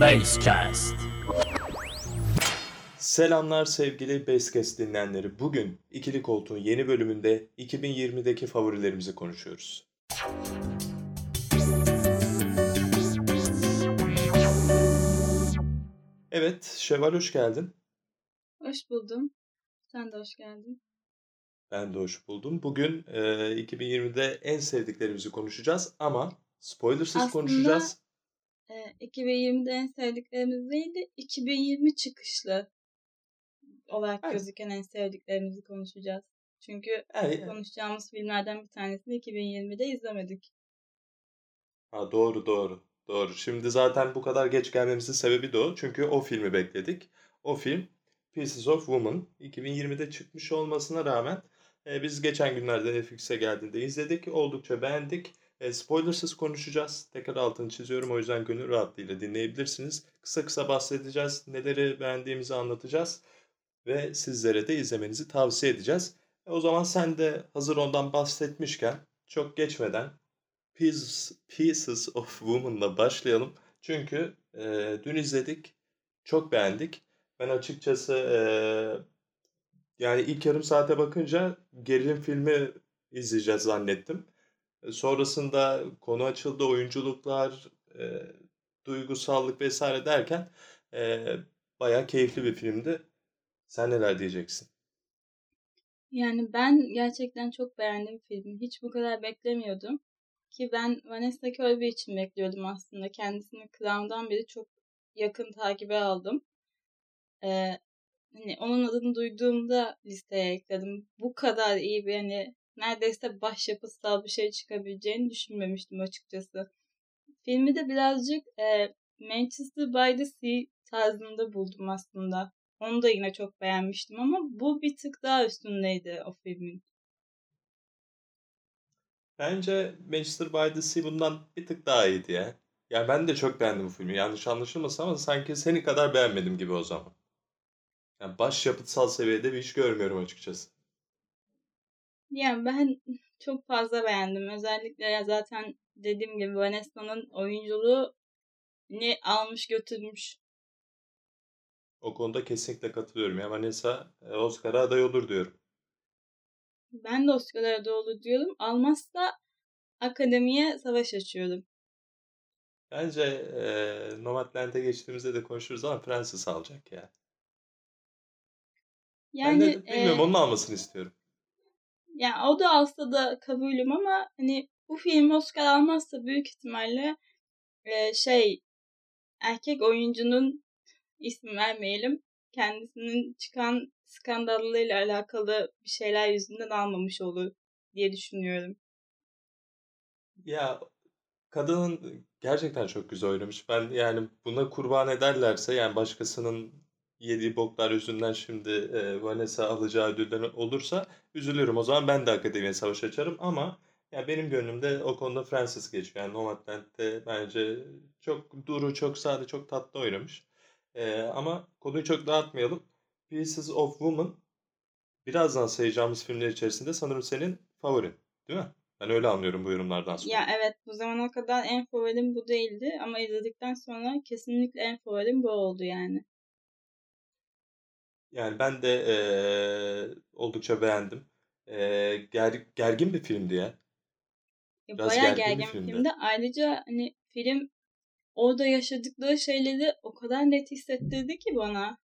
Basecast. Selamlar sevgili Basecast dinleyenleri. Bugün İkili Koltuğun yeni bölümünde 2020'deki favorilerimizi konuşuyoruz. Evet, Şevval hoş geldin. Hoş buldum. Sen de hoş geldin. Ben de hoş buldum. Bugün e, 2020'de en sevdiklerimizi konuşacağız ama spoilersız Aslında konuşacağız. E, 2020'de en sevdiklerimiz değil de 2020 çıkışlı olarak Evet. gözüken en sevdiklerimizi konuşacağız. Çünkü Yani, konuşacağımız filmlerden bir tanesini 2020'de izlemedik. ha, doğru doğru. Doğru. Şimdi zaten bu kadar geç gelmemizin sebebi de o. Çünkü o filmi bekledik. O film Pieces of Woman 2020'de çıkmış olmasına rağmen e, biz geçen günlerde Netflix'e geldiğinde izledik. Oldukça beğendik. E, spoilersız konuşacağız. Tekrar altını çiziyorum. O yüzden gönül rahatlığıyla dinleyebilirsiniz. Kısa kısa bahsedeceğiz. Neleri beğendiğimizi anlatacağız. Ve sizlere de izlemenizi tavsiye edeceğiz. E, o zaman sen de hazır ondan bahsetmişken çok geçmeden Pieces, Pieces of Woman'la başlayalım. Çünkü e, dün izledik. Çok beğendik. Ben açıkçası e, yani ilk yarım saate bakınca gerilim filmi izleyeceğiz zannettim. E, Sonrasında konu açıldı, oyunculuklar, e, duygusallık vesaire derken e, bayağı keyifli bir filmdi. Sen neler diyeceksin? Yani ben gerçekten çok beğendim filmi. Hiç bu kadar beklemiyordum. Ki ben Vanessa Kirby için bekliyordum aslında. Kendisini Crown'dan beri çok yakın takibe aldım. Ee, hani onun adını duyduğumda listeye ekledim. Bu kadar iyi bir hani neredeyse başyapıtsal bir şey çıkabileceğini düşünmemiştim açıkçası. Filmi de birazcık e, Manchester by the Sea tarzında buldum aslında. Onu da yine çok beğenmiştim ama bu bir tık daha üstündeydi o filmin. Bence Manchester by the Sea bundan bir tık daha iyiydi ya. Ya ben de çok beğendim bu filmi. Yanlış anlaşılmasın ama sanki seni kadar beğenmedim gibi o zaman. Yani başyapıtsal seviyede bir iş görmüyorum açıkçası. Yani ben çok fazla beğendim. Özellikle ya zaten dediğim gibi Vanessa'nın oyunculuğu ne almış götürmüş. O konuda kesinlikle katılıyorum. Ya Vanessa e, Oscar'a aday olur diyorum. Ben de Oscar'a da olur diyorum. Almazsa akademiye savaş açıyorum. Bence e, Nomadland'e geçtiğimizde de konuşuruz ama Francis alacak ya. Ben Yani de bilmiyorum e, onun almasını istiyorum. Yani o da alsa da kabulüm ama hani bu film Oscar almazsa büyük ihtimalle e, şey erkek oyuncunun isim vermeyelim kendisinin çıkan skandallarıyla alakalı bir şeyler yüzünden almamış olur diye düşünüyorum. Ya kadının gerçekten çok güzel oynamış. Ben yani buna kurban ederlerse yani başkasının yediği boklar yüzünden şimdi e, Vanessa alacağı ödülden olursa üzülürüm. O zaman ben de akademiye savaş açarım ama ya benim gönlümde o konuda Francis geçiyor. Yani Nomadland'de bence çok duru, çok sade, çok tatlı oynamış. E, ama konuyu çok dağıtmayalım. Pieces of Woman birazdan sayacağımız filmler içerisinde sanırım senin favorin, değil mi? Ben öyle anlıyorum bu yorumlardan sonra. Ya evet bu zamana kadar en favorim bu değildi ama izledikten sonra kesinlikle en favorim bu oldu yani. Yani ben de eee, oldukça beğendim. Eee, ger- gergin bir filmdi ya. Ya Biraz bayağı gergin bir gergin bir filmdi. filmdi. Ayrıca hani film orada yaşadıkları şeyleri o kadar net hissettirdi ki bana.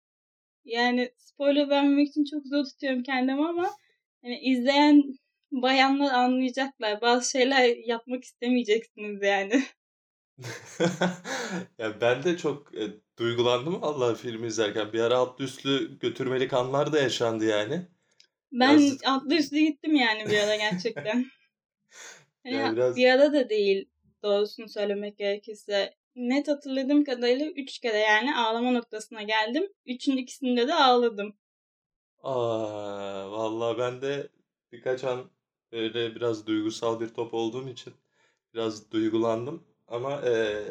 Yani spoiler vermemek için çok zor tutuyorum kendimi ama hani izleyen bayanlar anlayacaklar. Bazı şeyler yapmak istemeyeceksiniz yani. Ya ben de çok e, duygulandım vallahi filmi izlerken. Bir ara altlı üstlü götürmelik anlar da yaşandı yani. Ben Biraz atlı üstlü gittim yani bir ara gerçekten. Hani yani biraz bir ara da değil doğrusunu söylemek gerekirse. Net hatırladığım kadarıyla üç kere yani ağlama noktasına geldim. Üçün ikisinde de ağladım. aa vallahi ben de birkaç an öyle biraz duygusal bir top olduğum için biraz duygulandım. Ama e,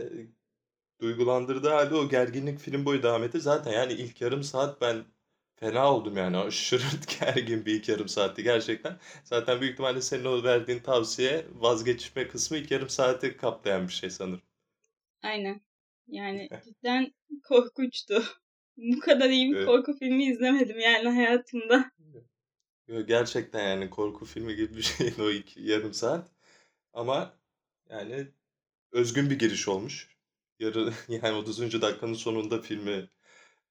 duygulandırdığı halde o gerginlik film boyu devam etti. Zaten yani ilk yarım saat ben fena oldum yani. Aşırı gergin bir ilk yarım saatti gerçekten. Zaten büyük ihtimalle senin o verdiğin tavsiye vazgeçme kısmı ilk yarım saati kaplayan bir şey sanırım. Aynen. Yani cidden korkunçtu. Bu kadar iyi bir Evet. korku filmi izlemedim yani hayatımda. Gerçekten yani korku filmi gibi bir şeydi o iki, yarım saat. Ama yani özgün bir giriş olmuş. Yarı yani 30. dakikanın sonunda filmi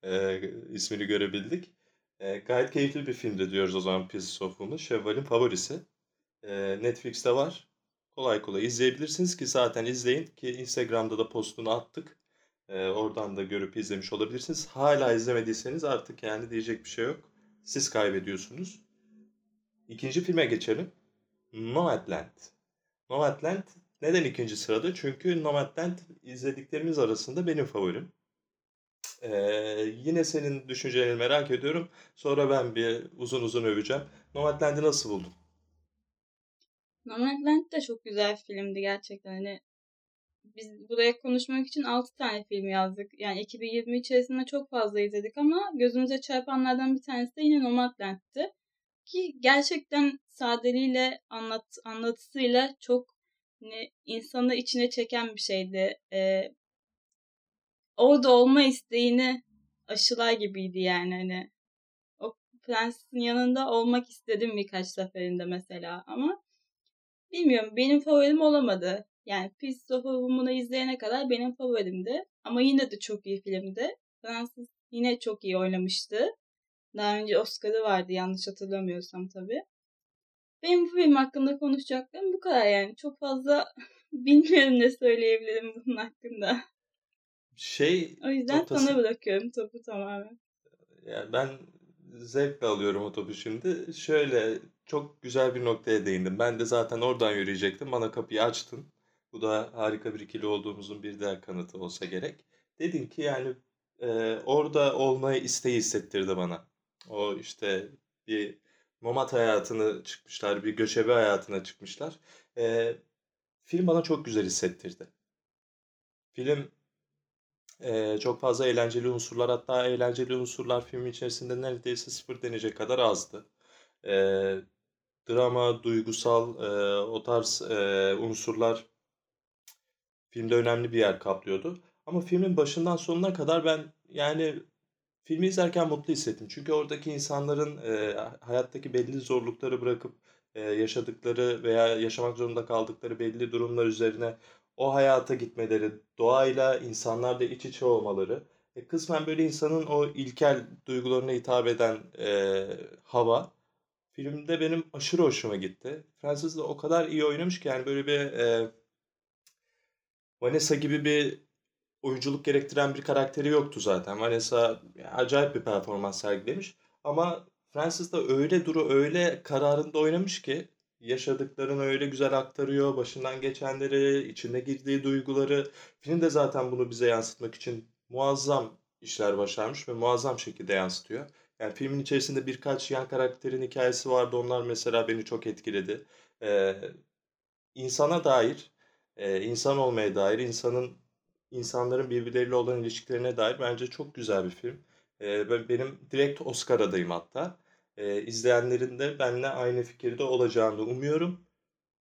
e, ismini görebildik. E, gayet keyifli bir filmdi diyoruz o zaman Pieces of Woman. Şevval'in favorisi. E, Netflix'te var. Kolay kolay izleyebilirsiniz ki zaten izleyin ki Instagram'da da postunu attık. E, oradan da görüp izlemiş olabilirsiniz. Hala izlemediyseniz artık yani diyecek bir şey yok. Siz kaybediyorsunuz. İkinci filme geçelim. Nomadland. Nomadland neden ikinci sırada? Çünkü Nomadland izlediklerimiz arasında benim favorim. Ee, yine senin düşüncelerini merak ediyorum. Sonra ben bir uzun uzun öveceğim. Nomadland'i nasıl buldun? Nomadland de çok güzel filmdi gerçekten. Hani biz buraya konuşmak için 6 tane film yazdık. Yani 2020 içerisinde çok fazla izledik ama gözümüze çarpanlardan bir tanesi de yine Nomadland'ti. Ki gerçekten sadeliğiyle anlat, anlatısıyla çok hani, insanı içine çeken bir şeydi. Ee, orada olma isteğini aşılar gibiydi yani hani. O prensin yanında olmak istedim birkaç seferinde mesela ama bilmiyorum benim favorim olamadı. Yani Pieces of Woman'ı izleyene kadar benim favorimdi. Ama yine de çok iyi filmdi. Francis yine çok iyi oynamıştı. Daha önce Oscar'ı vardı yanlış hatırlamıyorsam tabii. Benim bu film hakkında konuşacaklarım bu kadar yani. Çok fazla bilmiyorum ne söyleyebilirim bunun hakkında. Şey O yüzden sana bırakıyorum topu tamamen. yani ben zevkle alıyorum o topu şimdi. Şöyle çok güzel bir noktaya değindim. Ben de zaten oradan yürüyecektim. Bana kapıyı açtın. Bu da harika bir ikili olduğumuzun bir diğer kanıtı olsa gerek. Dedin ki yani e, orada olmayı isteği hissettirdi bana. O işte bir nomad hayatını çıkmışlar, bir göçebe hayatına çıkmışlar. E, film bana çok güzel hissettirdi. Film e, çok fazla eğlenceli unsurlar hatta eğlenceli unsurlar filmin içerisinde neredeyse sıfır denecek kadar azdı. E, drama, duygusal e, o tarz e, unsurlar filmde önemli bir yer kaplıyordu. Ama filmin başından sonuna kadar ben yani filmi izlerken mutlu hissettim. Çünkü oradaki insanların e, hayattaki belli zorlukları bırakıp e, yaşadıkları veya yaşamak zorunda kaldıkları belli durumlar üzerine o hayata gitmeleri, doğayla insanlarla iç içe olmaları, e, kısmen böyle insanın o ilkel duygularına hitap eden e, hava filmde benim aşırı hoşuma gitti. Francis de o kadar iyi oynamış ki yani böyle bir e, Vanessa gibi bir oyunculuk gerektiren bir karakteri yoktu zaten. Vanessa acayip bir performans sergilemiş. Ama Francis da öyle duru, öyle kararında oynamış ki yaşadıklarını öyle güzel aktarıyor. Başından geçenleri, içine girdiği duyguları. Film de zaten bunu bize yansıtmak için muazzam işler başarmış ve muazzam şekilde yansıtıyor. Yani filmin içerisinde birkaç yan karakterin hikayesi vardı. Onlar mesela beni çok etkiledi. Ee, insana dair, e, insan olmaya dair, insanın insanların birbirleriyle olan ilişkilerine dair bence çok güzel bir film. Ben- benim direkt Oscar adayım hatta. Ee, izleyenlerin de benimle aynı fikirde olacağını umuyorum.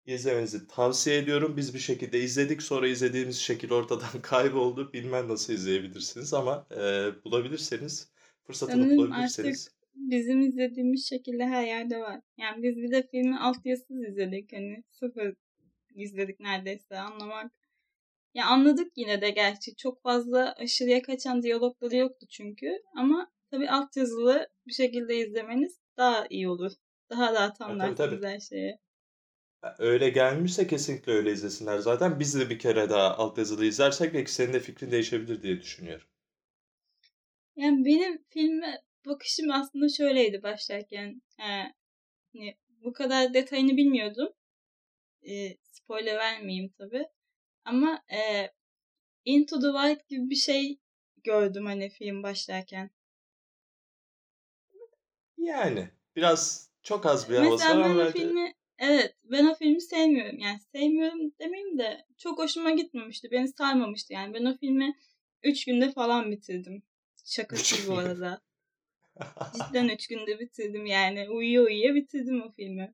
İzlemenizi tavsiye ediyorum. Biz bir şekilde izledik. Sonra izlediğimiz şekil ortadan kayboldu. Bilmem nasıl izleyebilirsiniz ama e, bulabilirseniz, fırsatını Sanırım artık bulabilirseniz. bizim izlediğimiz şekilde her yerde var. Yani biz bir de filmi altyazısız izledik. Hani sıfır izledik neredeyse anlamak. Ya anladık yine de gerçi. Çok fazla aşırıya kaçan diyalogları yoktu çünkü. Ama tabii altyazılı bir şekilde izlemeniz daha iyi olur. Daha rahat tabii anlarsınız her şeyi. Öyle gelmişse kesinlikle öyle izlesinler zaten. Biz de bir kere daha altyazılı izlersek belki senin de fikrin değişebilir diye düşünüyorum. Yani benim filme bakışım aslında şöyleydi başlarken. Ee, hani bu kadar detayını bilmiyordum. Ee, spoiler vermeyeyim tabii. Ama e, Into the Wild gibi bir şey gördüm hani film başlarken. Yani biraz çok az bir havası var ama bence filmi evet ben o filmi sevmiyorum. Yani sevmiyorum demeyeyim de çok hoşuma gitmemişti. Beni sarmamıştı yani. Ben o filmi 3 günde falan bitirdim. Şakasız bu arada. Cidden 3 günde bitirdim yani. Uyuya uyuya bitirdim o filmi.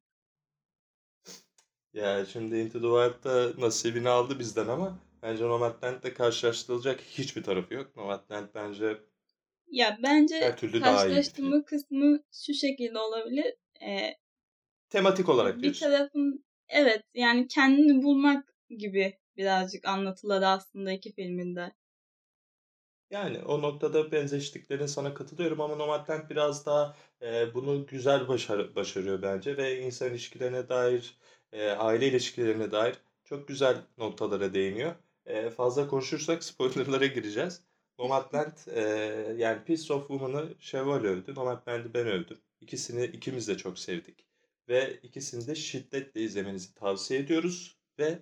Ya şimdi Into the Wild'da nasibini aldı bizden ama Bence Nomadland'le karşılaştırılacak hiçbir tarafı yok. Nomadland bence Ya bence her türlü daha iyi bir karşılaştırma kısmı şu şekilde olabilir. Ee, Tematik olarak bir diyorsun. tarafın evet yani kendini bulmak gibi birazcık anlatıları aslında iki filminde. Yani o noktada benzeştiklerine sana katılıyorum ama Nomadland biraz daha e, bunu güzel başar başarıyor bence ve insan ilişkilerine dair, e, aile ilişkilerine dair çok güzel noktalara değiniyor. E, fazla konuşursak spoilerlara gireceğiz. Nomadland e, yani Piece of Woman'ı Şevval övdü, Nomadland'i ben övdüm. İkisini ikimiz de çok sevdik ve ikisini de şiddetle izlemenizi tavsiye ediyoruz ve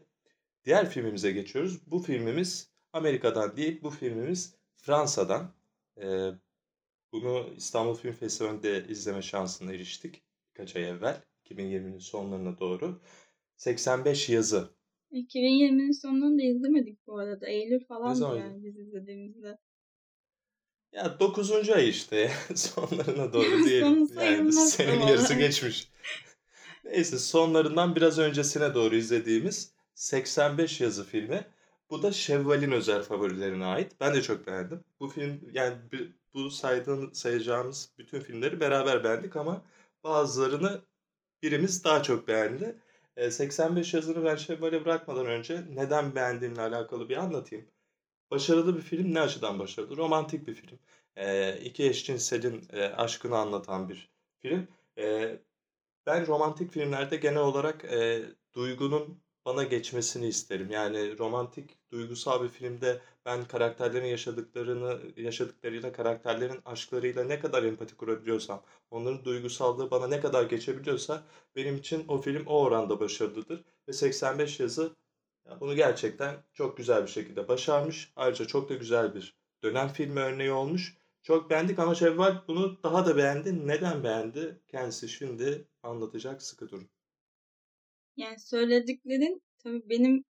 diğer filmimize geçiyoruz. Bu filmimiz Amerika'dan değil, bu filmimiz Fransa'dan. Ee, bunu İstanbul Film Festivali'nde izleme şansına eriştik birkaç ay evvel. 2020'nin sonlarına doğru. 85 yazı. 2020'nin sonunu da izlemedik bu arada. Eylül falan yani biz izlediğimizde. Ya 9. ay işte sonlarına doğru diyelim. Yani ama. yarısı geçmiş. Neyse sonlarından biraz öncesine doğru izlediğimiz 85 yazı filmi. Bu da Şevval'in özel favorilerine ait. Ben de çok beğendim. Bu film yani bu saydığın sayacağımız bütün filmleri beraber beğendik ama bazılarını birimiz daha çok beğendi. E, 85 yazını ben Şevval'e bırakmadan önce neden beğendiğimle alakalı bir anlatayım. Başarılı bir film ne açıdan başarılı? Romantik bir film. E, iki eşcinselin e, aşkını anlatan bir film. E, ben romantik filmlerde genel olarak e, duygunun bana geçmesini isterim. Yani romantik, duygusal bir filmde ben karakterlerin yaşadıklarını, yaşadıklarıyla, karakterlerin aşklarıyla ne kadar empati kurabiliyorsam, onların duygusallığı bana ne kadar geçebiliyorsa benim için o film o oranda başarılıdır. Ve 85 yazı ya bunu gerçekten çok güzel bir şekilde başarmış. Ayrıca çok da güzel bir dönem filmi örneği olmuş. Çok beğendik ama Şevval bunu daha da beğendi. Neden beğendi? Kendisi şimdi anlatacak sıkı durun. Yani söylediklerin tabii benim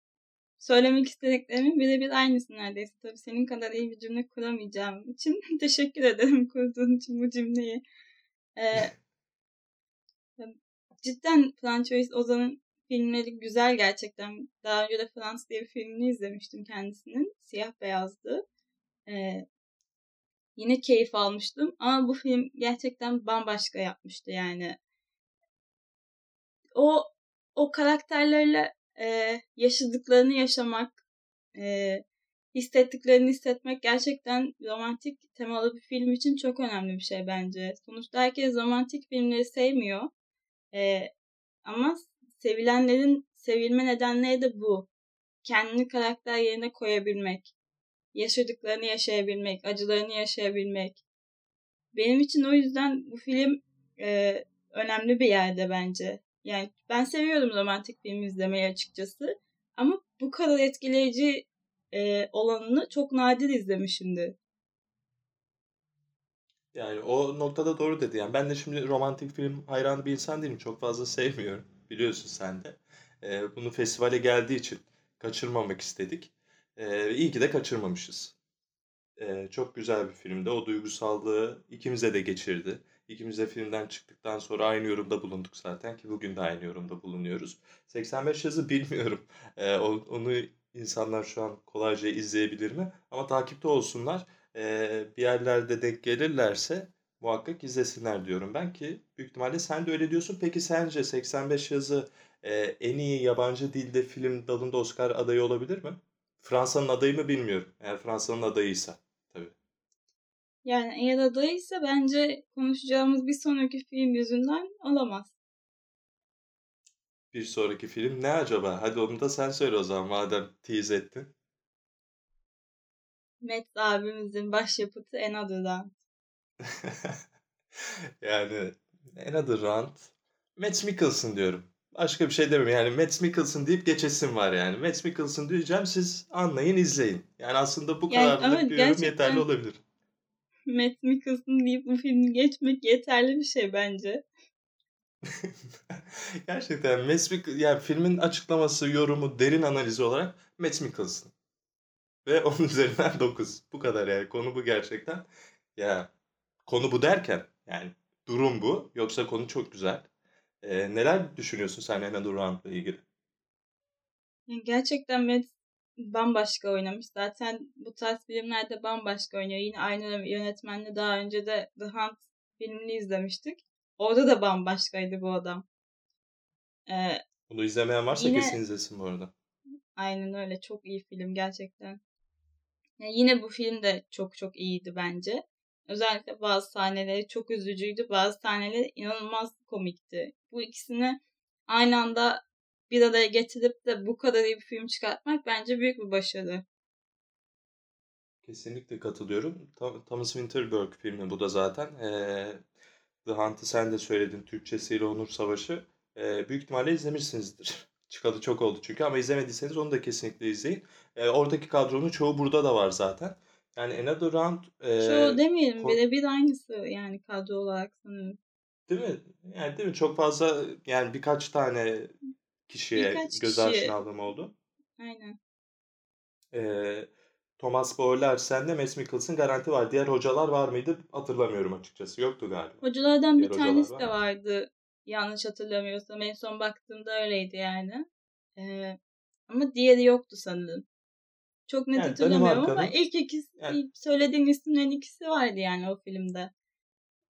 söylemek istediklerimin birebir aynısı neredeyse. Tabii senin kadar iyi bir cümle kuramayacağım için teşekkür ederim kurduğun için bu cümleyi. Ee, cidden Francois Ozan'ın filmleri güzel gerçekten. Daha önce de Frans diye bir filmini izlemiştim kendisinin. Siyah beyazdı. Ee, yine keyif almıştım ama bu film gerçekten bambaşka yapmıştı yani. O o karakterlerle e, yaşadıklarını yaşamak, e, hissettiklerini hissetmek gerçekten romantik temalı bir film için çok önemli bir şey bence. Sonuçta herkes romantik filmleri sevmiyor. E, ama sevilenlerin sevilme nedenleri de bu. Kendini karakter yerine koyabilmek, yaşadıklarını yaşayabilmek, acılarını yaşayabilmek. Benim için o yüzden bu film e, önemli bir yerde bence. Yani ben seviyorum romantik film izlemeyi açıkçası. Ama bu kadar etkileyici e, olanını çok nadir izlemişimdir. Yani o noktada doğru dedi. Yani ben de şimdi romantik film hayranı bir insan değilim. Çok fazla sevmiyorum. Biliyorsun sen de. Ee, bunu festivale geldiği için kaçırmamak istedik. Ee, iyi ki de kaçırmamışız. Çok güzel bir filmdi. O duygusallığı ikimize de geçirdi. İkimiz de filmden çıktıktan sonra aynı yorumda bulunduk zaten ki bugün de aynı yorumda bulunuyoruz. 85 yazı bilmiyorum. O- onu insanlar şu an kolayca izleyebilir mi? Ama takipte olsunlar. Ee, bir yerlerde denk gelirlerse muhakkak izlesinler diyorum ben ki büyük ihtimalle sen de öyle diyorsun. Peki sence 85 yazı e, en iyi yabancı dilde film dalında Oscar adayı olabilir mi? Fransa'nın adayı mı bilmiyorum. Eğer Fransa'nın adayıysa. Yani eğer adayıysa bence konuşacağımız bir sonraki film yüzünden alamaz. Bir sonraki film ne acaba? Hadi onu da sen söyle o zaman madem tease ettin. Matt abimizin başyapıtı Another'dan. yani Another Round. Matt Mikkelsen diyorum. Başka bir şey demem. Yani Matt Mikkelsen deyip geçesim var yani. Matt Mikkelsen diyeceğim siz anlayın izleyin. Yani aslında bu Yani ama bir yorum gerçekten- yeterli olabilir. Matt Mikkelsen deyip bu filmi geçmek yeterli bir şey bence. Gerçekten Matt Mik- yani filmin açıklaması, yorumu, derin analizi olarak Matt Mikkelsen. Ve onun üzerinden 9. Bu kadar yani. Konu bu gerçekten. Ya konu bu derken yani durum bu. Yoksa konu çok güzel. Ee, neler düşünüyorsun sen Anna Durant'la ilgili? Gerçekten Matt bambaşka oynamış. Zaten bu tarz filmlerde bambaşka oynuyor. Yine aynı yönetmenle daha önce de The Hunt filmini izlemiştik. Orada da bambaşkaydı bu adam. Ee, Bunu izlemeyen varsa yine kesin izlesin bu arada. aynen öyle çok iyi film gerçekten. Yani yine bu film de çok çok iyiydi bence. Özellikle bazı sahneleri çok üzücüydü. Bazı sahneleri inanılmaz komikti. Bu ikisini aynı anda bir araya getirip de bu kadar iyi bir film çıkartmak bence büyük bir başarı. Kesinlikle katılıyorum. Tho- Thomas Winterberg filmi bu da zaten. Ee, The Hunt'ı sen de söyledin. Türkçesiyle Onur Savaşı. Ee, büyük ihtimalle izlemişsinizdir. Çıkalı çok oldu çünkü ama izlemediyseniz onu da kesinlikle izleyin. Ee, oradaki kadronun çoğu burada da var zaten. Yani Another Round e, Çoğu demeyelim ko- birebir aynısı yani kadro olarak sanırım. değil mi? Yani değil mi? Çok fazla yani birkaç tane kişiye Birkaç göz kişi aşinalığım oldu. aynen. Ee, Thomas Boylersen'de Mads Mikkelsen garanti var. Diğer hocalar var mıydı? Hatırlamıyorum açıkçası. Yoktu galiba. Hocalardan bir Diğer hocalar tanesi var de vardı yanlış hatırlamıyorsam. En son baktığımda öyleydi yani. Ee, ama diğeri yoktu sanırım. Çok net Yani hatırlamıyorum ama ilk ikisi, yani ilk söylediğim isimlerin ikisi vardı yani o filmde.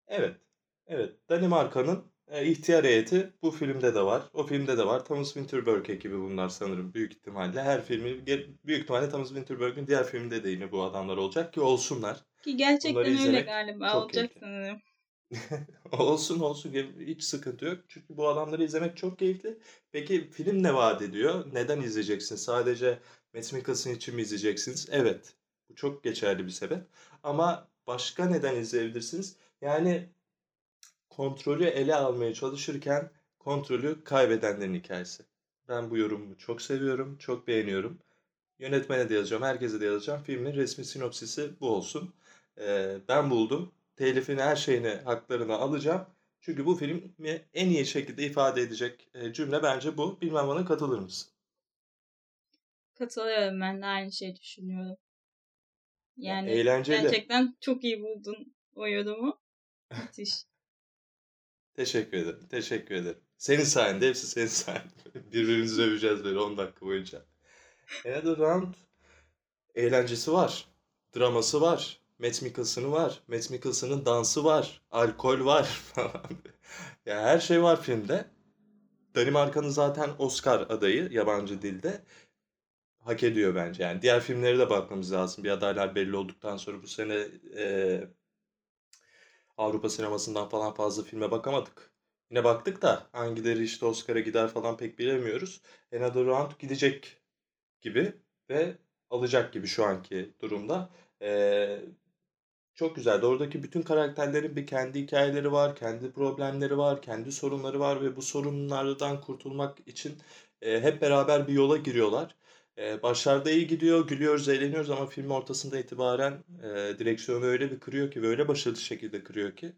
evet. Evet. Danimarka'nın e, ihtiyar heyeti bu filmde de var. O filmde de var. Thomas Winterberg ekibi bunlar sanırım büyük ihtimalle. Her filmi büyük ihtimalle Thomas Winterberg'in diğer filminde de yine bu adamlar olacak ki olsunlar. Ki Bunları gerçekten öyle galiba olacak sanırım. Olsun olsun hiç sıkıntı yok. Çünkü bu adamları izlemek çok keyifli. Peki film ne vaat ediyor? Neden izleyeceksin? Sadece Mads Mikkelsen için mi izleyeceksiniz? Evet. Bu çok geçerli bir sebep. Ama başka neden izleyebilirsiniz? Yani kontrolü ele almaya çalışırken kontrolü kaybedenlerin hikayesi. Ben bu yorumu çok seviyorum, çok beğeniyorum. Yönetmene de yazacağım, herkese de yazacağım. Filmin resmi sinopsisi bu olsun. Ee, ben buldum. Telifini, her şeyini, haklarını alacağım. Çünkü bu filmi en iyi şekilde ifade edecek cümle bence bu. Bilmem bana katılır mısın? Katılıyorum ben de aynı şeyi düşünüyorum. Ya, Yani eğlenceli. gerçekten çok iyi buldun o yorumu. Müthiş. Teşekkür ederim. Teşekkür ederim. Senin sayende, hepsi senin sayende. Birbirimizi öveceğiz böyle 10 dakika boyunca. Another Round eğlencesi var. Draması var. Matt Mikkelsen'ı var. Matt Mikkelsen'ın dansı var. Alkol var falan. ya her şey var filmde. Danimarka'nın zaten Oscar adayı yabancı dilde. Hak ediyor bence yani. Diğer filmlere de bakmamız lazım. Bir adaylar belli olduktan sonra bu sene e, Avrupa sinemasından falan fazla filme bakamadık. Yine baktık da hangileri işte Oscar'a gider falan pek bilemiyoruz. Another Round gidecek gibi ve alacak gibi şu anki durumda. Ee, çok güzel. Oradaki bütün karakterlerin bir kendi hikayeleri var, kendi problemleri var, kendi sorunları var ve bu sorunlardan kurtulmak için e, hep beraber bir yola giriyorlar. E, başlarda iyi gidiyor, gülüyoruz, eğleniyoruz ama film ortasında itibaren e, direksiyonu öyle bir kırıyor ki ve öyle başarılı şekilde kırıyor ki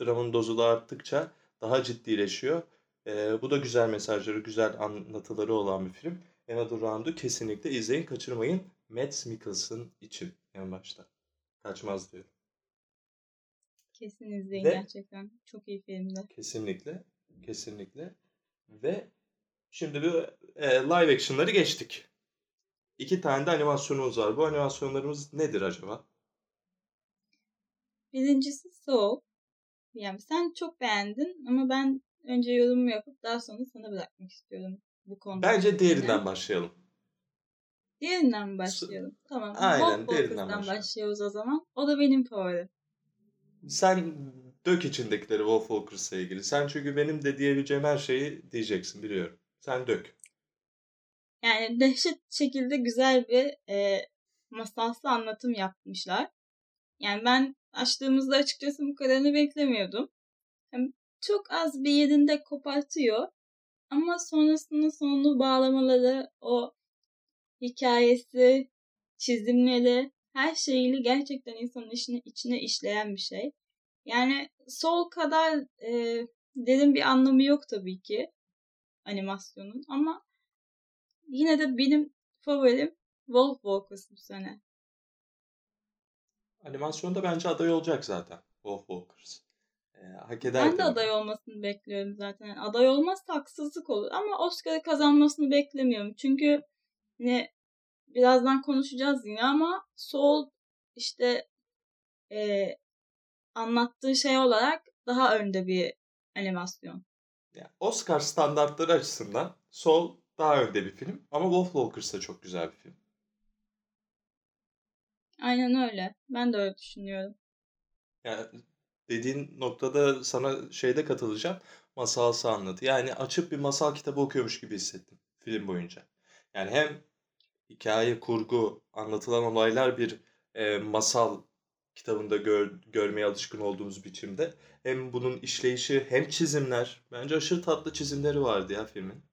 dramın dozu da arttıkça daha ciddileşiyor. E, bu da güzel mesajları, güzel anlatıları olan bir film. Another Round'u kesinlikle izleyin, kaçırmayın. Mads Mikkelsen için en başta. Kaçmaz diyor. Kesin izleyin Ve gerçekten. Çok iyi filmdi. kesinlikle, kesinlikle ve şimdi bir e, live action'ları geçtik. İki tane de animasyonumuz var. Bu animasyonlarımız nedir acaba? Birincisi Soul. Yani sen çok beğendin ama ben önce yorum yapıp daha sonra sana bırakmak istiyorum bu konunun Bence diğerinden başlayalım. Diğerinden mi S- başlayalım? Tamam. Aynen diğerinden başlayalım. başlıyoruz o zaman. O da benim favorim. Sen dök içindekileri Wolf Walkers'la ilgili. Sen çünkü benim de diyebileceğim her şeyi diyeceksin biliyorum. Sen dök. Yani dehşet şekilde güzel bir e, masalsı anlatım yapmışlar. Yani ben açtığımızda açıkçası bu kadarını beklemiyordum. Hem çok az bir yerinde kopartıyor ama sonrasında sonunu bağlamaları, o hikayesi, çizimleri, her şeyiyle gerçekten insanın işine, içine işleyen bir şey. Yani Soul kadar e, derin bir anlamı yok tabii ki animasyonun ama yine de benim favorim Wolf Walkers bu sene. Animasyonda bence aday olacak zaten Wolf Walkers. Ee, hak eder Ben de aday olmasını bekliyorum zaten. Yani aday olmazsa haksızlık olur ama Oscar'ı kazanmasını beklemiyorum. Çünkü ne birazdan konuşacağız yine ama Soul işte e, anlattığı şey olarak daha önde bir animasyon. Yani Oscar standartları açısından Soul daha önde bir film ama Wolfwalkers da çok güzel bir film. Aynen öyle. Ben de öyle düşünüyorum. Yani dediğin noktada sana şeyde katılacağım. Masalsı anlatı. Yani açıp bir masal kitabı okuyormuş gibi hissettim film boyunca. Yani hem hikaye, kurgu, anlatılan olaylar bir e, masal kitabında gör, görmeye alışkın olduğumuz biçimde. Hem bunun işleyişi hem çizimler. Bence aşırı tatlı çizimleri vardı ya filmin.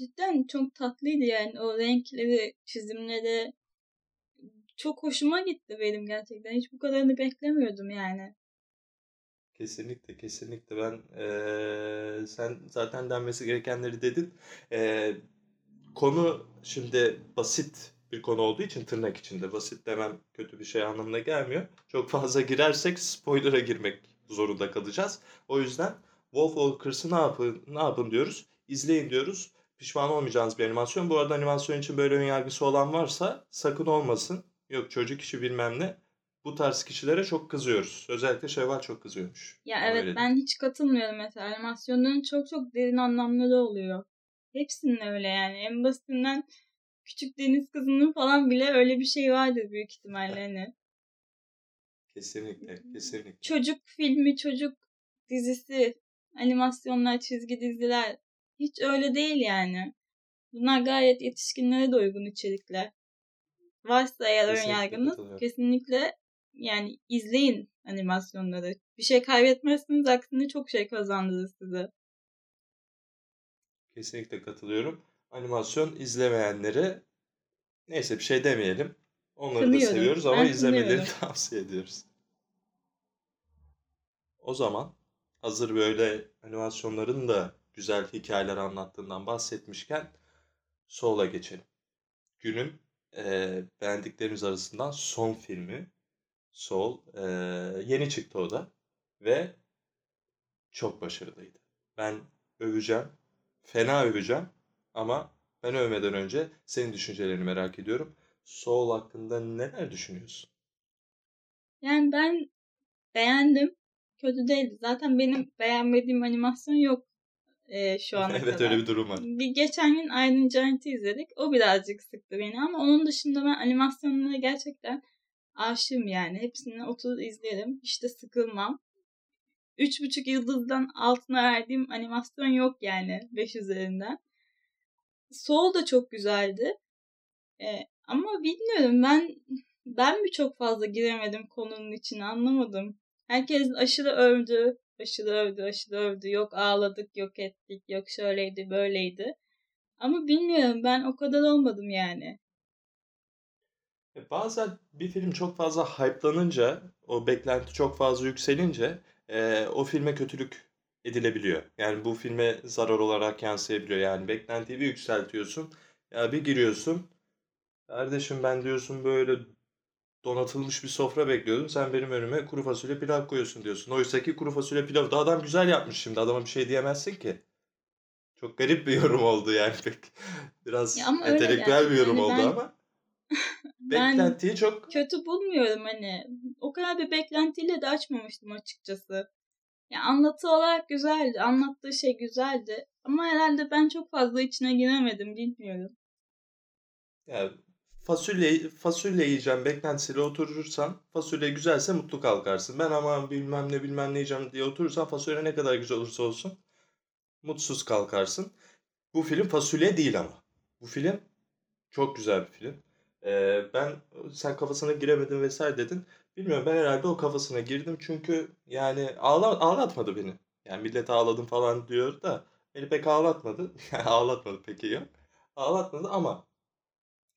Cidden çok tatlıydı yani o renkleri, çizimleri çok hoşuma gitti benim gerçekten. Hiç bu kadarını beklemiyordum yani. Kesinlikle kesinlikle ben eee, sen zaten denmesi gerekenleri dedin. Eee, konu şimdi basit bir konu olduğu için tırnak içinde basit demem kötü bir şey anlamına gelmiyor. Çok fazla girersek spoiler'a girmek zorunda kalacağız. O yüzden Wolf Walkers'ı ne yapın, ne yapın diyoruz? İzleyin diyoruz. Pişman olmayacağınız bir animasyon. Bu arada animasyon için böyle önyargısı olan varsa sakın olmasın. Yok çocuk işi bilmem ne. Bu tarz kişilere çok kızıyoruz. Özellikle Şevval çok kızıyormuş. Ya evet öyle ben hiç katılmıyorum mesela. Animasyonların çok çok derin anlamları oluyor. Hepsinin öyle yani. En basitinden Küçük Deniz Kızı'nın falan bile öyle bir şey vardır büyük ihtimalle hani. Kesinlikle, kesinlikle. Çocuk filmi, çocuk dizisi, animasyonlar, çizgi diziler hiç öyle değil yani. Bunlar gayet yetişkinlere de uygun içerikler. Varsa eğer ön yargınız kesinlikle yani izleyin animasyonları. Bir şey kaybetmezsiniz aksine çok şey kazandırır size. Kesinlikle katılıyorum. Animasyon izlemeyenlere neyse bir şey demeyelim. Onları da Kınıyorum. seviyoruz ama Ben izlemelerini tavsiye ediyoruz. O zaman hazır böyle animasyonların da güzel hikayeler anlattığından bahsetmişken Soul'a geçelim. Günün eee, beğendiklerimiz arasından son filmi Soul. Eee, yeni çıktı o da ve çok başarılıydı. Ben öveceğim. Fena öveceğim. Ama ben övmeden önce senin düşüncelerini merak ediyorum. Soul hakkında neler düşünüyorsun? Yani ben beğendim. Kötü değildi. Zaten benim beğenmediğim animasyon yok e, şu ana Evet kadar. öyle bir durum var. Bir geçen gün Iron Giant'ı izledik. O birazcık sıktı beni ama onun dışında ben animasyonlara gerçekten aşığım yani. Hepsini oturup izlerim. Hiç de sıkılmam. Üç buçuk yıldızdan altına verdiğim animasyon yok yani. Beş üzerinden. Soul da çok güzeldi. E, ama bilmiyorum ben ben mi çok fazla giremedim konunun içine anlamadım. Herkes aşırı övdü, aşırı övdü, aşırı övdü. Yok ağladık, yok ettik, yok şöyleydi, böyleydi. Ama bilmiyorum ben o kadar olmadım yani. E, Bazen bir film çok fazla hype'lanınca, o beklenti çok fazla yükselince e, o filme kötülük edilebiliyor. Yani bu filme zarar olarak yansıyabiliyor. Yani beklentiyi bir yükseltiyorsun. Ya bir giriyorsun. Kardeşim ben diyorsun böyle donatılmış bir sofra bekliyordum. Sen benim önüme kuru fasulye pilav koyuyorsun diyorsun. Oysa ki kuru fasulye pilavı da adam güzel yapmış şimdi. Adama bir şey diyemezsin ki. Çok garip bir yorum oldu yani pek. Biraz Ya ama entelektüel bir gerçekten. yorum Hani oldu ben ama ben beklentiyi çok kötü bulmuyorum hani. O kadar bir beklentiyle de açmamıştım açıkçası. Ya anlatı olarak güzeldi. Anlattığı şey güzeldi. Ama herhalde ben çok fazla içine giremedim bilmiyorum. ya fasulye fasulye yiyeceğim beklentisiyle oturursan fasulye güzelse mutlu kalkarsın. Ben aman bilmem ne bilmem ne yiyeceğim diye oturursan fasulye ne kadar güzel olursa olsun mutsuz kalkarsın. Bu film fasulye değil ama. Bu film çok güzel bir film. Ee, ben sen kafasına giremedin vesaire dedin. Bilmiyorum ben herhalde o kafasına girdim çünkü yani ağla, ağlatmadı beni. Yani millet ağladım falan diyor da beni pek ağlatmadı. Ağlatmadı peki yok. Ağlatmadı ama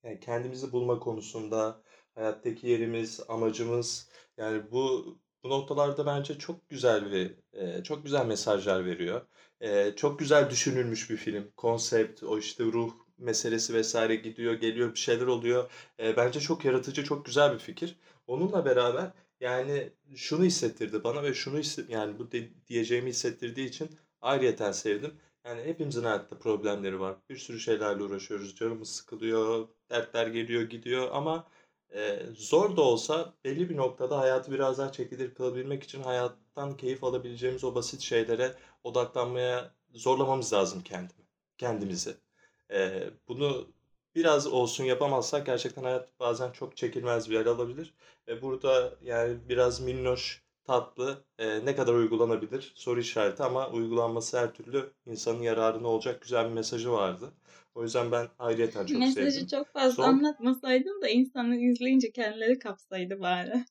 yani kendimizi bulma konusunda hayattaki yerimiz, amacımız yani bu bu noktalarda bence çok güzel bir e, çok güzel mesajlar veriyor. E, çok güzel düşünülmüş bir film. Konsept, o işte ruh meselesi vesaire gidiyor, geliyor, bir şeyler oluyor. E, bence çok yaratıcı, çok güzel bir fikir. Onunla beraber yani şunu hissettirdi bana ve şunu hisse- yani bu diyeceğimi hissettirdiği için ayrıyeten sevdim. Yani hepimizin hayatta problemleri var. Bir sürü şeylerle uğraşıyoruz. Canımız sıkılıyor, dertler geliyor gidiyor ama e, zor da olsa belli bir noktada hayatı biraz daha çekilir kılabilmek için hayattan keyif alabileceğimiz o basit şeylere odaklanmaya zorlamamız lazım kendimi, kendimizi. E, bunu biraz olsun yapamazsak gerçekten hayat bazen çok çekilmez bir yer alabilir. E, burada yani biraz minnoş tatlı, e, ne kadar uygulanabilir soru işareti ama uygulanması her türlü insanın yararına olacak güzel bir mesajı vardı. O yüzden ben ayrıyeten çok Mesajı sevdim. çok fazla Son, anlatmasaydım da insanlar izleyince kendileri kapsaydı bari.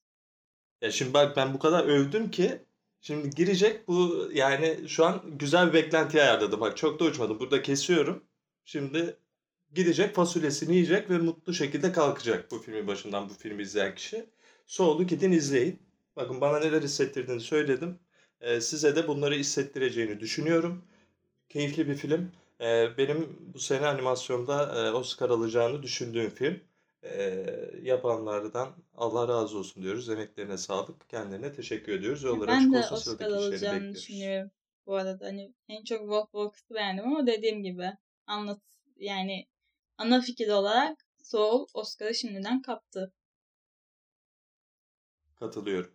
ya şimdi bak ben bu kadar övdüm ki şimdi girecek bu yani şu an güzel bir beklenti ayarladım. Bak çok da uçmadım. Burada kesiyorum. Şimdi gidecek fasulyesini yiyecek ve mutlu şekilde kalkacak bu filmin başından bu filmi izleyen kişi. Soğulu gidin izleyin. Bakın bana neler hissettirdiğini söyledim. Ee, size de bunları hissettireceğini düşünüyorum. Keyifli bir film. Ee, benim bu sene animasyonda e, Oscar alacağını düşündüğüm film. Ee, yapanlardan Allah razı olsun diyoruz. Emeklerine sağlık. Kendilerine teşekkür ediyoruz. Yolları Ben de. Oscar alacağını düşünüyorum bu arada. Hani en çok Wolf Walkers'ı beğendim ama dediğim gibi anlat yani ana fikir olarak Soul Oscar'ı şimdiden kaptı. Katılıyorum.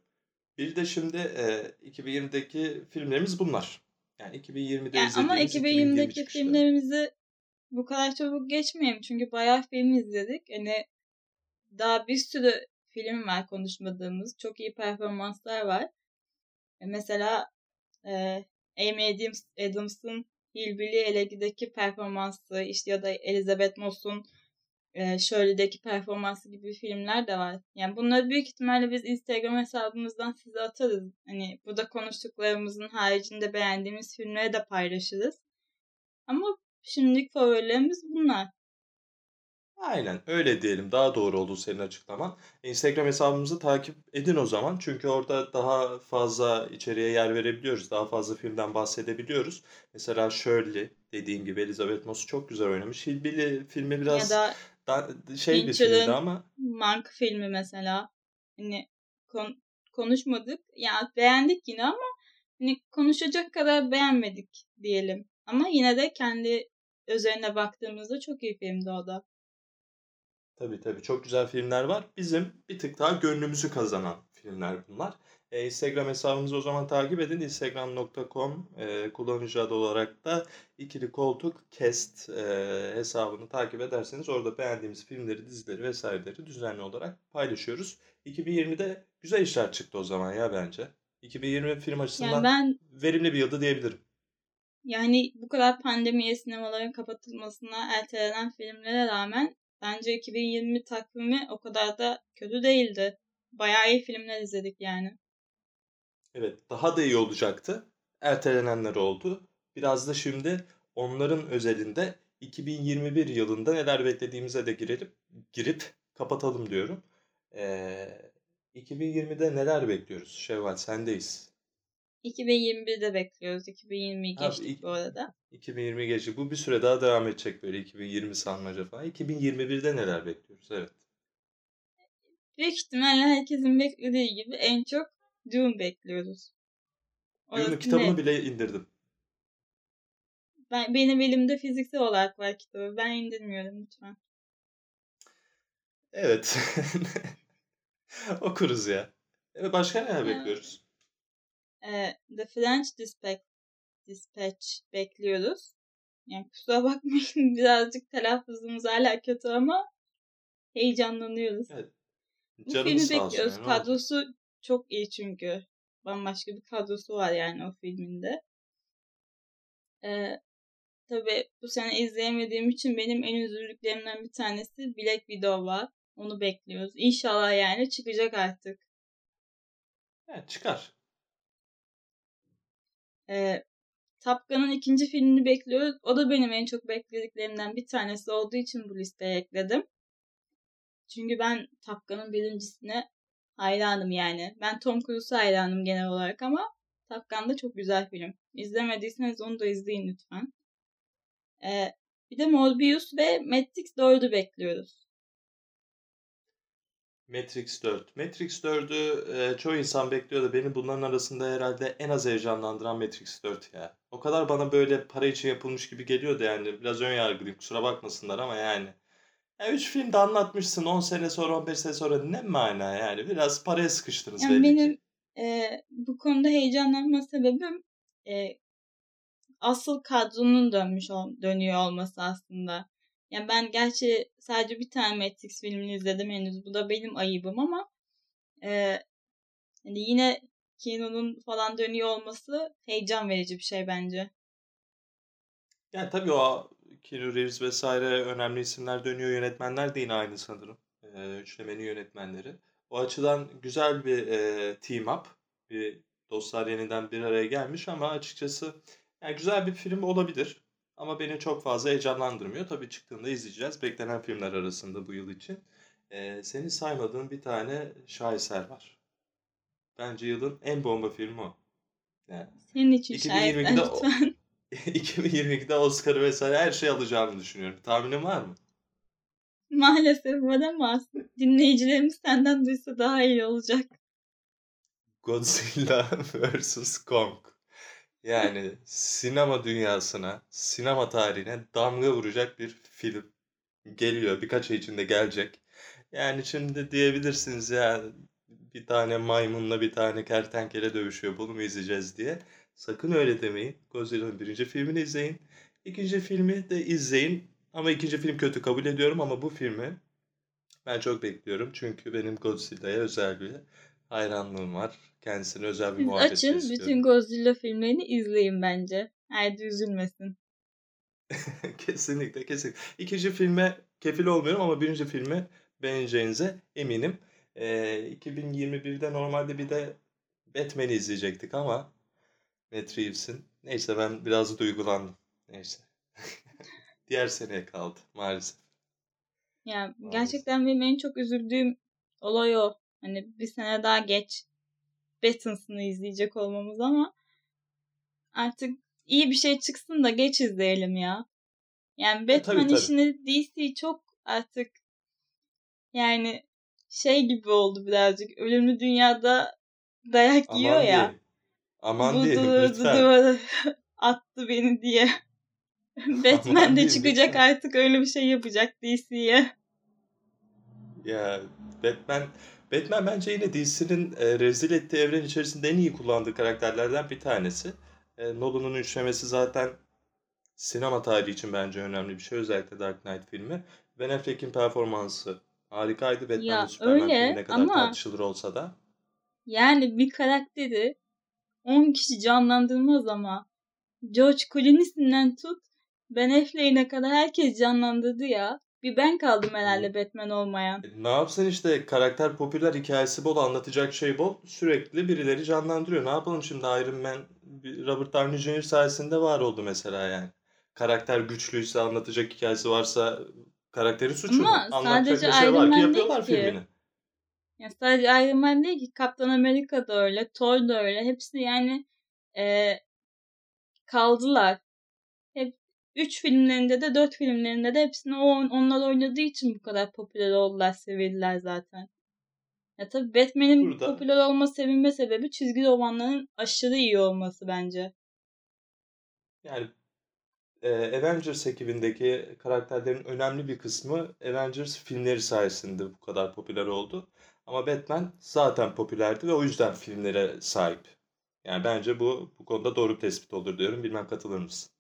Bir de şimdi e, 2020'deki filmlerimiz bunlar. Yani 2020'de Yani ama izlediğimiz 2020 2020'deki çıkışları. filmlerimizi bu kadar çabuk geçmeyelim. Çünkü bayağı film izledik. Hani daha bir sürü film var konuşmadığımız. Çok iyi performanslar var. E, Mesela e, Amy Adams, Adams'ın Hillbilly Elegi'deki performansı işte ya da Elizabeth Moss'un e, Shirley'deki performansı gibi filmler de var. Yani bunları büyük ihtimalle biz Instagram hesabımızdan size atarız. Hani burada konuştuklarımızın haricinde beğendiğimiz filmleri de paylaşırız. Ama şimdilik favorilerimiz bunlar. Aynen öyle diyelim. Daha doğru oldu senin açıklaman. Instagram hesabımızı takip edin o zaman. Çünkü orada daha fazla içeriğe yer verebiliyoruz. Daha fazla filmden bahsedebiliyoruz. Mesela Shirley dediğim gibi Elizabeth Moss çok güzel oynamış. Hillbilly filmi Ya biraz da da, şey Fincher'ın ama Monk filmi mesela. Hani kon- konuşmadık. Ya beğendik yine ama hani konuşacak kadar beğenmedik diyelim. Ama yine de kendi üzerine baktığımızda çok iyi filmdi o da. Tabii tabii çok güzel filmler var. Bizim bir tık daha gönlümüzü kazanan filmler bunlar. E, Instagram hesabımızı o zaman takip edin. Instagram.com e, kullanıcı adı olarak da ikili koltuk cast e, hesabını takip ederseniz orada beğendiğimiz filmleri, dizileri vesaireleri düzenli olarak paylaşıyoruz. 2020'de güzel işler çıktı o zaman ya bence. 2020 film Yani açısından ben verimli bir yıldı diyebilirim. yani bu kadar pandemiye sinemaların kapatılmasına ertelenen filmlere rağmen bence 2020 takvimi o kadar da kötü değildi. Bayağı iyi filmler izledik yani. Evet, daha da iyi olacaktı. Ertelenenler oldu. Biraz da şimdi onların özelinde 2021 yılında neler beklediğimize de girelim, girip kapatalım diyorum. Ee, 2020'de neler bekliyoruz? Şevval sendeyiz. 2021'de bekliyoruz. 2020'yi Abi, geçtik ilk- bu arada. 2020 geçti. Bu bir süre daha devam edecek böyle 2020 sanmaca falan. 2021'de neler bekliyoruz? Evet. Büyük ihtimalle herkesin beklediği gibi en çok Dune bekliyoruz. Dune'un kitabını net. bile indirdim. Ben, benim elimde fiziksel olarak var kitabı. Ben indirmiyorum lütfen. Evet. Okuruz ya. Evet, başka neler Ya, bekliyoruz? e, The French Dispatch, Dispatch bekliyoruz. Yani kusura bakmayın birazcık telaffuzumuz hala kötü ama heyecanlanıyoruz. Evet. Bu filmi bekliyoruz. yani, ne? Kadrosu çok iyi çünkü. Bambaşka bir kadrosu var yani o filminde. Ee, tabii bu sene izleyemediğim için benim en üzüldüklerimden bir tanesi Black Widow var. Onu bekliyoruz. İnşallah yani çıkacak artık. Evet, çıkar. Ee, Top Gun'ın ikinci filmini bekliyoruz. O da benim en çok beklediklerimden bir tanesi olduğu için bu listeye ekledim. Çünkü ben Top Gun'ın birincisine hayranım yani. Ben Tom Cruise'a hayranım genel olarak ama Top Gun da çok güzel film. İzlemediyseniz onu da izleyin lütfen. Ee, bir de Morbius ve Matrix 4'ü bekliyoruz. Matrix 4. Matrix 4'ü e, çoğu insan bekliyordu. Beni bunların arasında herhalde en az heyecanlandıran Matrix 4 ya. O kadar bana böyle para için yapılmış gibi geliyordu yani. Biraz ön yargılıyım kusura bakmasınlar ama yani. Ya 3 filmde anlatmışsın 10 sene sonra 15 sene sonra ne mana yani. Biraz paraya sıkıştınız Yani belli benim ki. e, bu konuda heyecanlanma sebebim e, asıl kadronun dönmüş ol- dönüyor olması aslında. Yani ben gerçi sadece bir tane Matrix filmini izledim henüz. Bu da benim ayıbım ama e, hani yine Keanu'nun falan dönüyor olması heyecan verici bir şey bence. Yani tabii o Keanu Reeves vesaire önemli isimler dönüyor. Yönetmenler de yine aynı sanırım. Ee, üçlemenin yönetmenleri. O açıdan güzel bir e, team up. Bir dostlar yeniden bir araya gelmiş ama açıkçası yani güzel bir film olabilir. Ama beni çok fazla heyecanlandırmıyor. Tabii çıktığında izleyeceğiz. Beklenen filmler arasında bu yıl için. Ee, senin saymadığın bir tane şaheser var. Bence yılın en bomba filmi o. Yani Senin için şayet 2022'de o- lütfen. 2022'de Oscar'ı vesaire her şey alacağını düşünüyorum. Tahminin var mı? Maalesef var ama dinleyicilerimiz senden duysa daha iyi olacak. Godzilla vs. Kong. Yani sinema dünyasına, sinema tarihine damga vuracak bir film geliyor. Birkaç ay içinde gelecek. Yani şimdi diyebilirsiniz ya bir tane maymunla bir tane kertenkele dövüşüyor. Bunu mu izleyeceğiz diye. Sakın öyle demeyin. Godzilla'nın birinci filmini izleyin. İkinci filmi de izleyin. Ama ikinci film kötü kabul ediyorum ama bu filmi ben çok bekliyorum. Çünkü benim Godzilla'ya özel bir hayranlığım var. Kendisine özel bir Siz muhabbet açın besliyorum. bütün Godzilla filmlerini izleyin bence. Erdi üzülmesin. kesinlikle kesinlikle. İkinci filme kefil olmuyorum ama birinci filmi beğeneceğinize eminim. Ee, 2021'de normalde bir de Batman'i izleyecektik ama Matt Reeves'in. Neyse ben biraz duygulandım. Neyse. Diğer seneye kaldı maalesef. Ya Maalesef. gerçekten benim en çok üzüldüğüm olay o. Hani bir sene daha geç Batman'sını izleyecek olmamız ama artık iyi bir şey çıksın da geç izleyelim ya. Yani tabii, Batman tabii. işini DC çok artık yani şey gibi oldu birazcık. Ölümlü dünyada dayak yiyor Aman ya. diyeyim. Aman Bu diyeyim lütfen. attı beni diye. Batman de çıkacak lütfen. artık öyle bir şey yapacak DC'ye. Ya Batman Batman bence yine DC'nin e, rezil ettiği evren içerisinde en iyi kullandığı karakterlerden bir tanesi. E, Nolan'ın üçlemesi zaten sinema tarihi için bence önemli bir şey. Özellikle Dark Knight filmi. Ben Affleck'in performansı harikaydı. Batman Ya Superman öyle filmi ne kadar ama- tartışılır olsa da. Yani bir karakteri 10 kişi canlandırmaz ama George Clooney'sinden tut Ben Affleck'ine kadar herkes canlandırdı ya. Bir ben kaldım herhalde Batman olmayan. E, Ne yapsın işte karakter popüler hikayesi bol anlatacak şey bol sürekli birileri canlandırıyor. Ne yapalım şimdi Iron Man Robert Downey Jr. sayesinde var oldu mesela yani. Karakter güçlüyse anlatacak hikayesi varsa karakterin suçu mu? Ama Anlatacak sadece bir şey Iron var ki Man yapıyorlar ki. filmini. Ya sadece Iron Man değil ki Kaptan Amerika da öyle, Thor da öyle. Hepsi yani e, kaldılar. Hep 3 filmlerinde de 4 filmlerinde de hepsini o, onlar oynadığı için bu kadar popüler oldular, sevildiler zaten. Ya tabii Batman'in Burada- popüler olma sevinme sebebi çizgi romanların aşırı iyi olması bence. Yani e, Avengers ekibindeki karakterlerin önemli bir kısmı Avengers filmleri sayesinde bu kadar popüler oldu. Ama Batman zaten popülerdi ve o yüzden filmlere sahip. Yani bence bu bu konuda doğru bir tespit olur diyorum. Bilmem katılır mısın?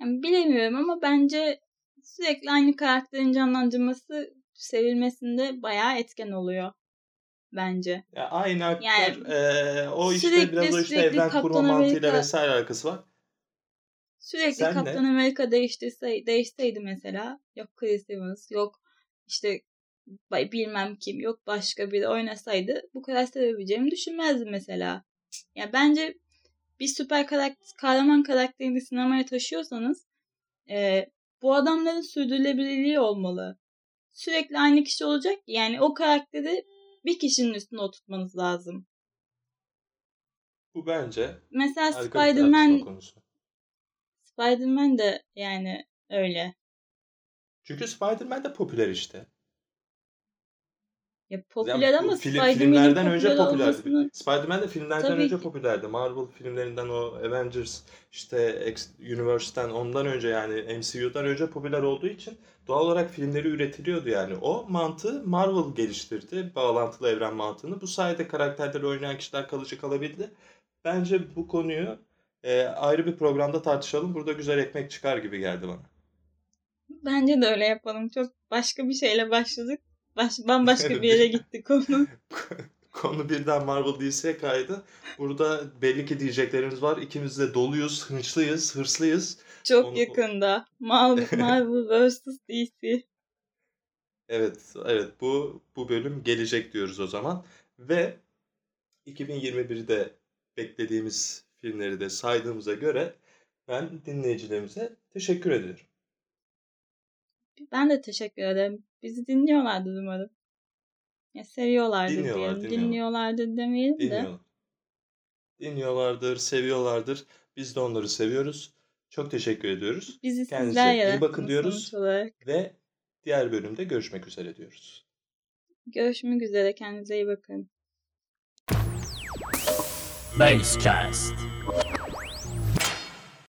Yani bilemiyorum ama bence sürekli aynı karakterin canlandırması sevilmesinde bayağı etken oluyor. Bence. Ya aynı aktör Yani eee, o işte sürekli- biraz o işte evren kurma Kaptan mantığıyla Amerika- vesaire alakası var. Sürekli Sen Kaptan de- Amerika değiştirse, değişseydi mesela. Yok Chris Evans, yok işte bilmem kim, yok başka biri oynasaydı bu kadar sevebileceğimi düşünmezdim mesela. Ya bence bir süper karakter, kahraman karakterini sinemaya taşıyorsanız e, bu adamların sürdürülebilirliği olmalı. Sürekli aynı kişi olacak yani o karakteri bir kişinin üstüne oturtmanız lazım. Bu bence Mesela Spider-Man. Spider-Man de yani öyle. Çünkü Spider-Man de popüler işte. Ya popüler ama film, filmlerden önce popüler popülerdi. olmasını Spider-Man de filmlerden tabii önce ki popülerdi. Marvel filmlerinden o Avengers işte X- Universe'ten ondan önce yani MCU'dan önce popüler olduğu için doğal olarak filmleri üretiliyordu yani. O mantığı Marvel geliştirdi. Bağlantılı evren mantığını. Bu sayede karakterleri oynayan kişiler kalıcı kalabildi. Bence bu konuyu e, ayrı bir programda tartışalım. Burada güzel ekmek çıkar gibi geldi bana. bence de öyle yapalım. Çok başka bir şeyle başladık. Baş, bambaşka bir yere gitti konu. Konu birden Marvel DC'ye kaydı. Burada belli ki diyeceklerimiz var. İkimiz de doluyuz, hınçlıyız, hırslıyız. Çok Onu, yakında. Marvel, Marvel vs. DC. evet, evet bu bu bölüm gelecek diyoruz o zaman. Ve 2021'de beklediğimiz filmleri de saydığımıza göre ben dinleyicilerimize teşekkür ediyorum. Ben de teşekkür ederim. Bizi dinliyorlardır umarım. Ya seviyorlardır Dinliyorlar, diyelim. dinliyorlar. Dinliyorlardır demeyelim de. Dinliyorlar. Dinliyorlardır, seviyorlardır. Biz de onları seviyoruz. Çok teşekkür ediyoruz. Bizi Kendinize iyi bakın diyoruz ve diğer bölümde görüşmek üzere diyoruz. Görüşmek üzere. Kendinize iyi bakın. Basecast.